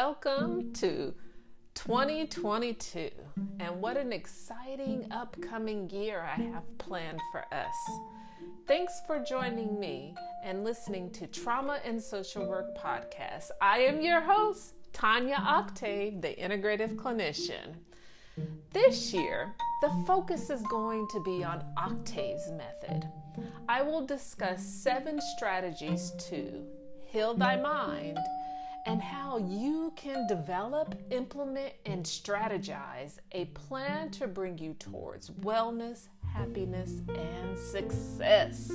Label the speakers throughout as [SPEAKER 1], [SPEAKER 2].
[SPEAKER 1] Welcome to 2022, and what an exciting upcoming year I have planned for us. Thanks for joining me and listening to Trauma and Social Work Podcast. I am your host, Tanya Octave, the integrative clinician. This year, the focus is going to be on Octave's method. I will discuss seven strategies to heal thy mind and how you can develop, implement, and strategize a plan to bring you towards wellness, happiness, and success.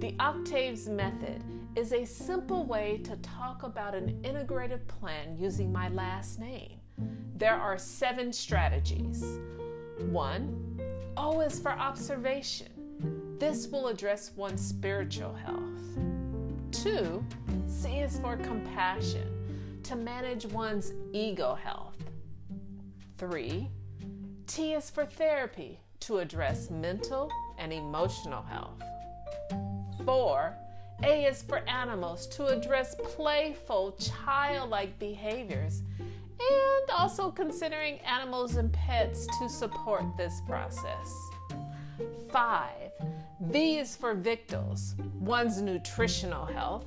[SPEAKER 1] The Octaves Method is a simple way to talk about an integrated plan using my last name. There are seven strategies. One, O is for observation. This will address one's spiritual health. Two, C is for compassion, to manage one's ego health. Three, T is for therapy, to address mental and emotional health. Four, A is for animals, to address playful, childlike behaviors, and also considering animals and pets to support this process. Five, V is for victuals, one's nutritional health.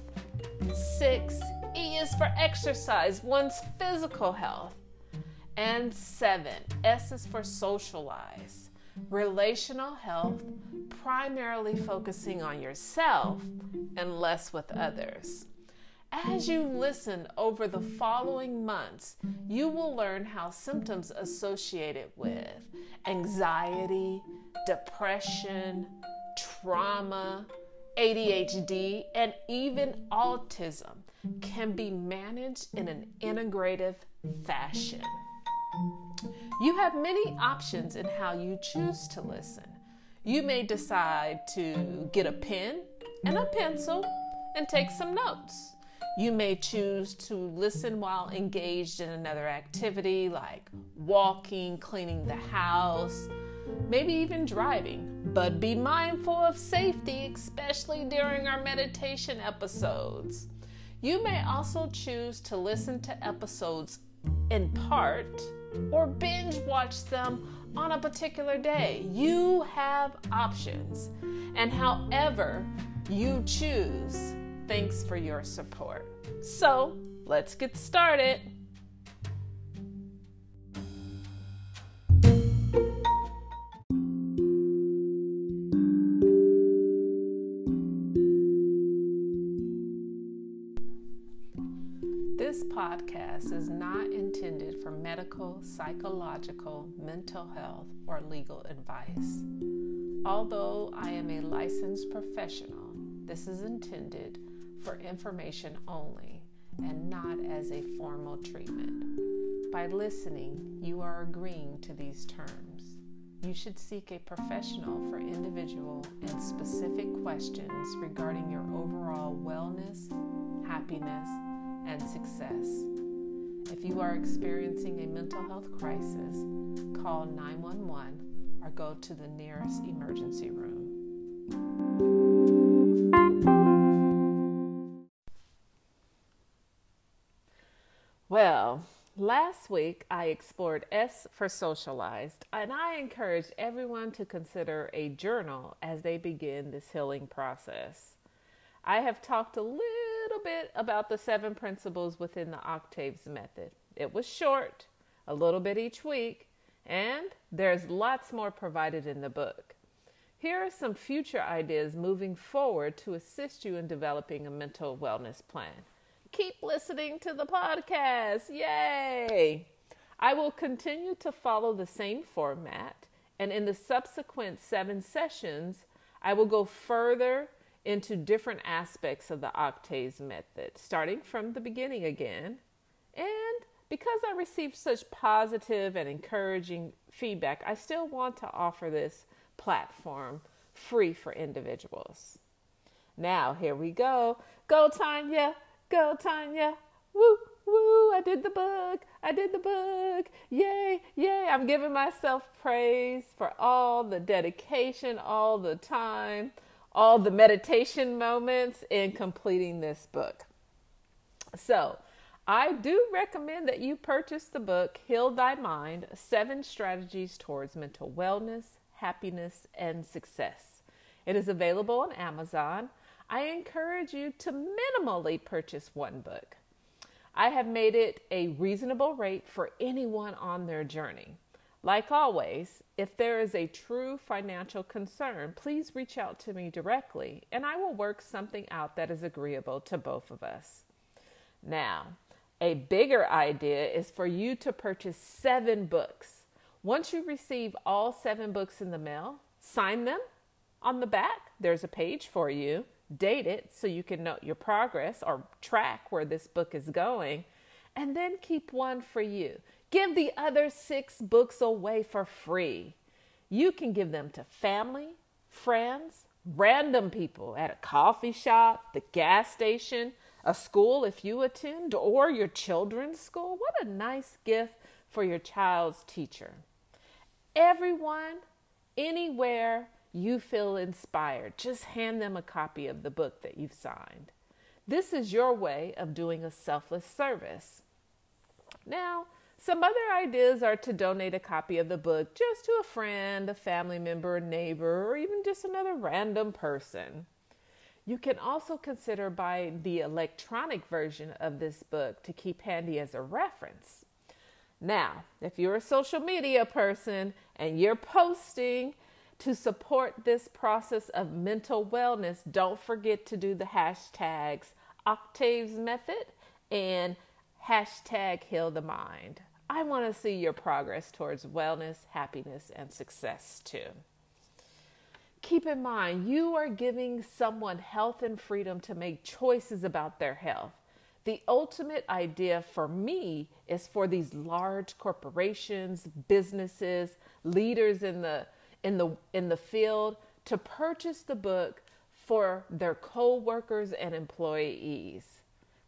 [SPEAKER 1] Six, E is for exercise, one's physical health. And seven, S is for socialize, relational health, primarily focusing on yourself and less with others. As you listen over the following months, you will learn how symptoms associated with anxiety, depression, trauma, ADHD, and even autism can be managed in an integrative fashion. You have many options in how you choose to listen. You may decide to get a pen and a pencil and take some notes. You may choose to listen while engaged in another activity like walking, cleaning the house, maybe even driving. But be mindful of safety, especially during our meditation episodes. You may also choose to listen to episodes in part or binge watch them on a particular day. You have options. And however you choose, Thanks for your support. So, let's get started. This podcast is not intended for medical, psychological, mental health, or legal advice. Although I am a licensed professional, this is intended for information only and not as a formal treatment. By listening, you are agreeing to these terms. You should seek a professional for individual and specific questions regarding your overall wellness, happiness, and success. If you are experiencing a mental health crisis, call 911 or go to the nearest emergency room. Last week I explored S for socialized, and I encourage everyone to consider a journal as they begin this healing process. I have talked a little bit about the seven principles within the Octaves method. It was short, a little bit each week, and there's lots more provided in the book. Here are some future ideas moving forward to assist you in developing a mental wellness plan keep listening to the podcast. Yay! I will continue to follow the same format, and in the subsequent seven sessions, I will go further into different aspects of the Octaves method, starting from the beginning again. And because I received such positive and encouraging feedback, I still want to offer this platform free for individuals. Now, here we go. Go, Tanya. Go, Tanya. Woo, woo. I did the book. I did the book. Yay, yay. I'm giving myself praise for all the dedication, all the time, all the meditation moments in completing this book. So, I do recommend that you purchase the book Heal Thy Mind Seven Strategies Towards Mental Wellness, Happiness, and Success. It is available on Amazon. I encourage you to minimally purchase one book. I have made it a reasonable rate for anyone on their journey. Like always, if there is a true financial concern, please reach out to me directly and I will work something out that is agreeable to both of us. Now, a bigger idea is for you to purchase seven books. Once you receive all seven books in the mail, sign them. On the back, there's a page for you. Date it so you can note your progress or track where this book is going. And then keep one for you. Give the other six books away for free. You can give them to family, friends, random people at a coffee shop, the gas station, a school if you attend, or your children's school. What a nice gift for your child's teacher. Everyone, anywhere you feel inspired, just hand them a copy of the book that you've signed. This is your way of doing a selfless service. Now, some other ideas are to donate a copy of the book just to a friend, a family member, a neighbor, or even just another random person. You can also consider buying the electronic version of this book to keep handy as a reference. Now, if you're a social media person and you're posting to support this process of mental wellness, don't forget to do the hashtags Octave's Method and hashtag Heal the Mind. I want to see your progress towards wellness, happiness, and success too keep in mind you are giving someone health and freedom to make choices about their health. The ultimate idea for me is for these large corporations, businesses, leaders in the in the in the field to purchase the book for their co-workers and employees.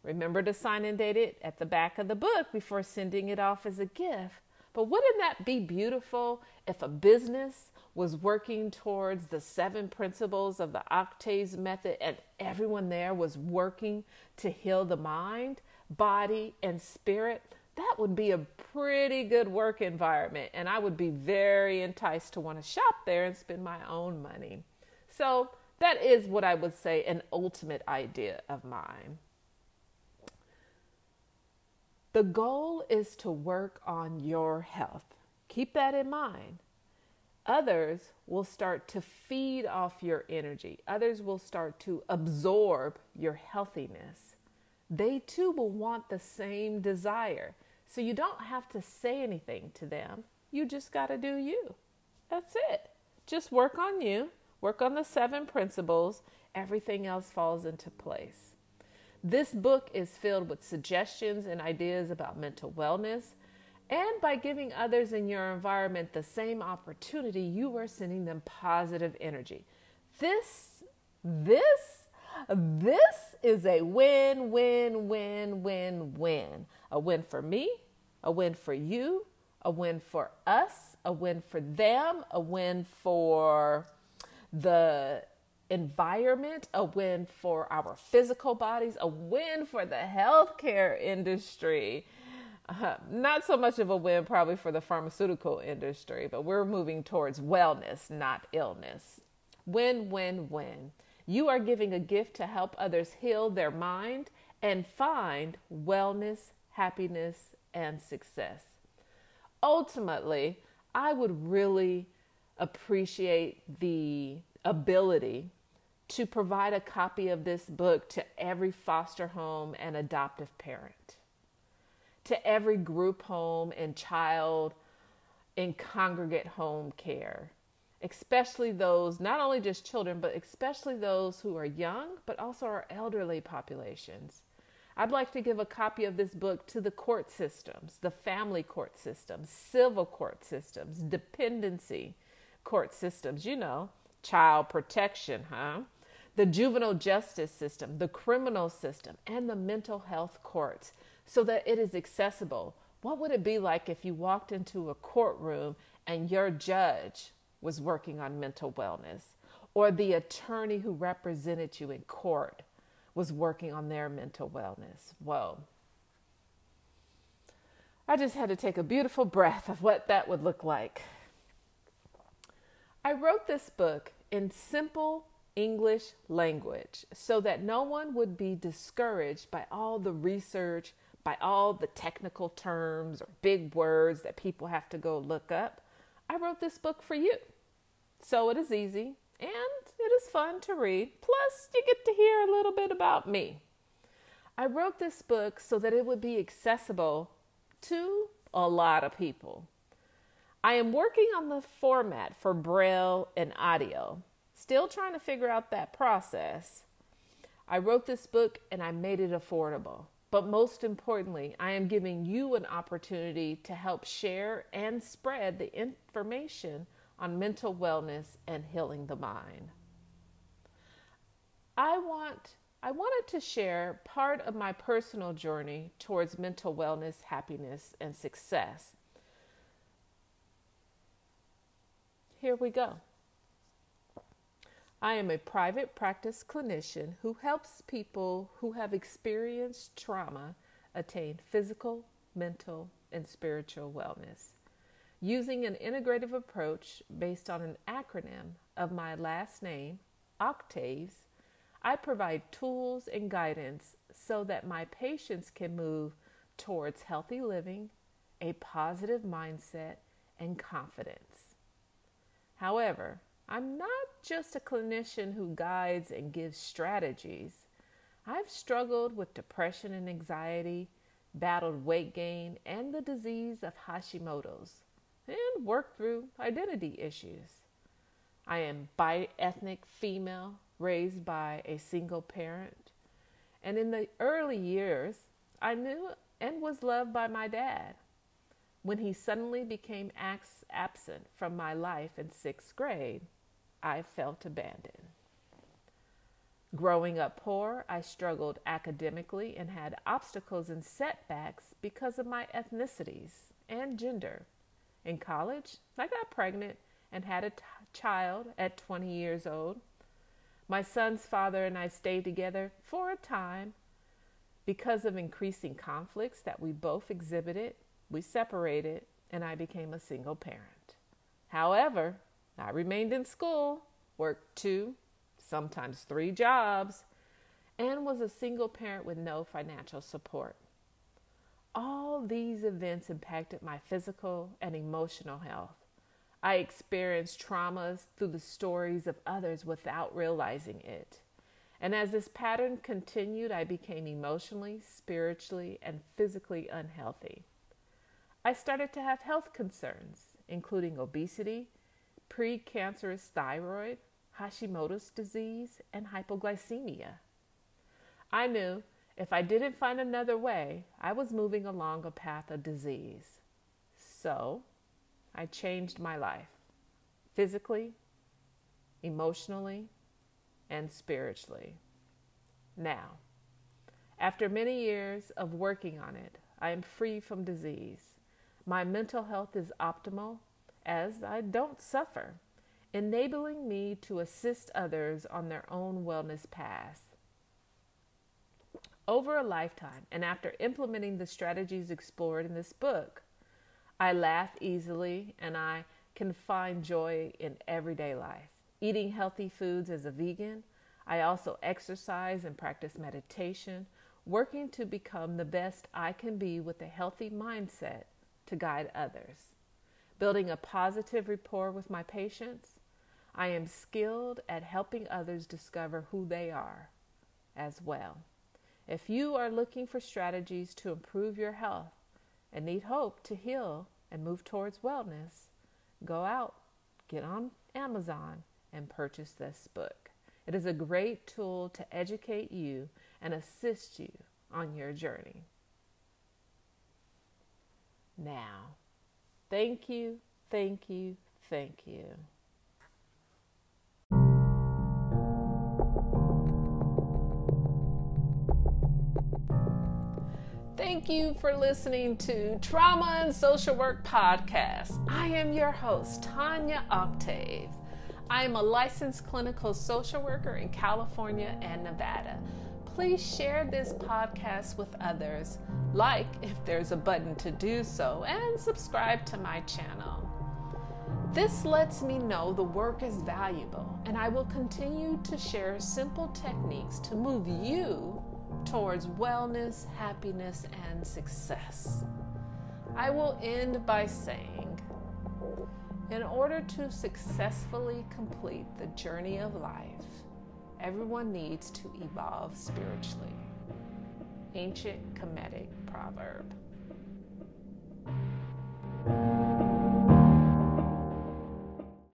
[SPEAKER 1] Remember to sign and date it at the back of the book before sending it off as a gift. But wouldn't that be beautiful if a business was working towards the seven principles of the Octaves method, and everyone there was working to heal the mind, body, and spirit, that would be a pretty good work environment. And I would be very enticed to want to shop there and spend my own money. So, that is what I would say an ultimate idea of mine. The goal is to work on your health. Keep that in mind. Others will start to feed off your energy. Others will start to absorb your healthiness. They too will want the same desire. So you don't have to say anything to them. You just got to do you. That's it. Just work on you, work on the seven principles. Everything else falls into place. This book is filled with suggestions and ideas about mental wellness and by giving others in your environment the same opportunity, you are sending them positive energy. This, this, this is a win, win, win, win, win. A win for me, a win for you, a win for us, a win for them, a win for the environment, a win for our physical bodies, a win for the healthcare industry uh, not so much of a win probably for the pharmaceutical industry, but we're moving towards wellness, not illness. Win, win, win. You are giving a gift to help others heal their mind and find wellness, happiness, and success. Ultimately, I would really appreciate the ability to provide a copy of this book to every foster home and adoptive parent to every group home and child in congregate home care, especially those, not only just children, but especially those who are young, but also our elderly populations. I'd like to give a copy of this book to the court systems, the family court systems, civil court systems, dependency court systems, you know, child protection, huh? The juvenile justice system, the criminal system, and the mental health courts so that it is accessible. What would it be like if you walked into a courtroom and your judge was working on mental wellness, or the attorney who represented you in court was working on their mental wellness? Whoa. I just had to take a beautiful breath of what that would look like. I wrote this book in simple English language so that no one would be discouraged by all the research, by all the technical terms or big words that people have to go look up. I wrote this book for you. So it is easy and it is fun to read. Plus, you get to hear a little bit about me. I wrote this book so that it would be accessible to a lot of people. I am working on the format for Braille and audio, still trying to figure out that process. I wrote this book and I made it affordable. But most importantly, I am giving you an opportunity to help share and spread the information on mental wellness and healing the mind. I want I wanted to share part of my personal journey towards mental wellness, happiness, and success. Here we go. I am a private practice clinician who helps people who have experienced trauma attain physical, mental, and spiritual wellness. Using an integrative approach based on an acronym of my last name, Octaves, I provide tools and guidance so that my patients can move towards healthy living, a positive mindset, and confidence. However, I'm not just a clinician who guides and gives strategies. I've struggled with depression and anxiety, battled weight gain and the disease of Hashimoto's and worked through identity issues. I am bi ethnic female, raised by a single parent. And in the early years, I knew and was loved by my dad. When he suddenly became absent from my life in sixth grade, I felt abandoned. Growing up poor, I struggled academically and had obstacles and setbacks because of my ethnicities and gender. In college, I got pregnant and had a t- child at 20 years old. My son's father and I stayed together for a time. Because of increasing conflicts that we both exhibited, we separated and I became a single parent. However, I remained in school, worked two, sometimes three jobs, and was a single parent with no financial support. All these events impacted my physical and emotional health. I experienced traumas through the stories of others without realizing it. And as this pattern continued, I became emotionally, spiritually, and physically unhealthy. I started to have health concerns, including obesity, precancerous thyroid, Hashimoto's disease, and hypoglycemia. I knew if I didn't find another way, I was moving along a path of disease. So I changed my life physically, emotionally, and spiritually. Now, after many years of working on it, I am free from disease. My mental health is optimal as I don't suffer, enabling me to assist others on their own wellness path. Over a lifetime, and after implementing the strategies explored in this book, I laugh easily and I can find joy in everyday life. Eating healthy foods as a vegan, I also exercise and practice meditation, working to become the best I can be with a healthy mindset to guide others. Building a positive rapport with my patients, I am skilled at helping others discover who they are as well. If you are looking for strategies to improve your health and need hope to heal and move towards wellness, go out, get on Amazon, and purchase this book. It is a great tool to educate you and assist you on your journey. Now, thank you, thank you, thank you. Thank you for listening to Trauma and Social Work Podcast. I am your host, Tanya Octave. I am a licensed clinical social worker in California and Nevada. please share this podcast with others, like if there's a button to do so, and subscribe to my channel. This lets me know the work is valuable, and I will continue to share simple techniques to move you towards wellness, happiness, and success. I will end by saying, in order to successfully complete the journey of life, everyone needs to evolve spiritually. Ancient Kemetic proverb.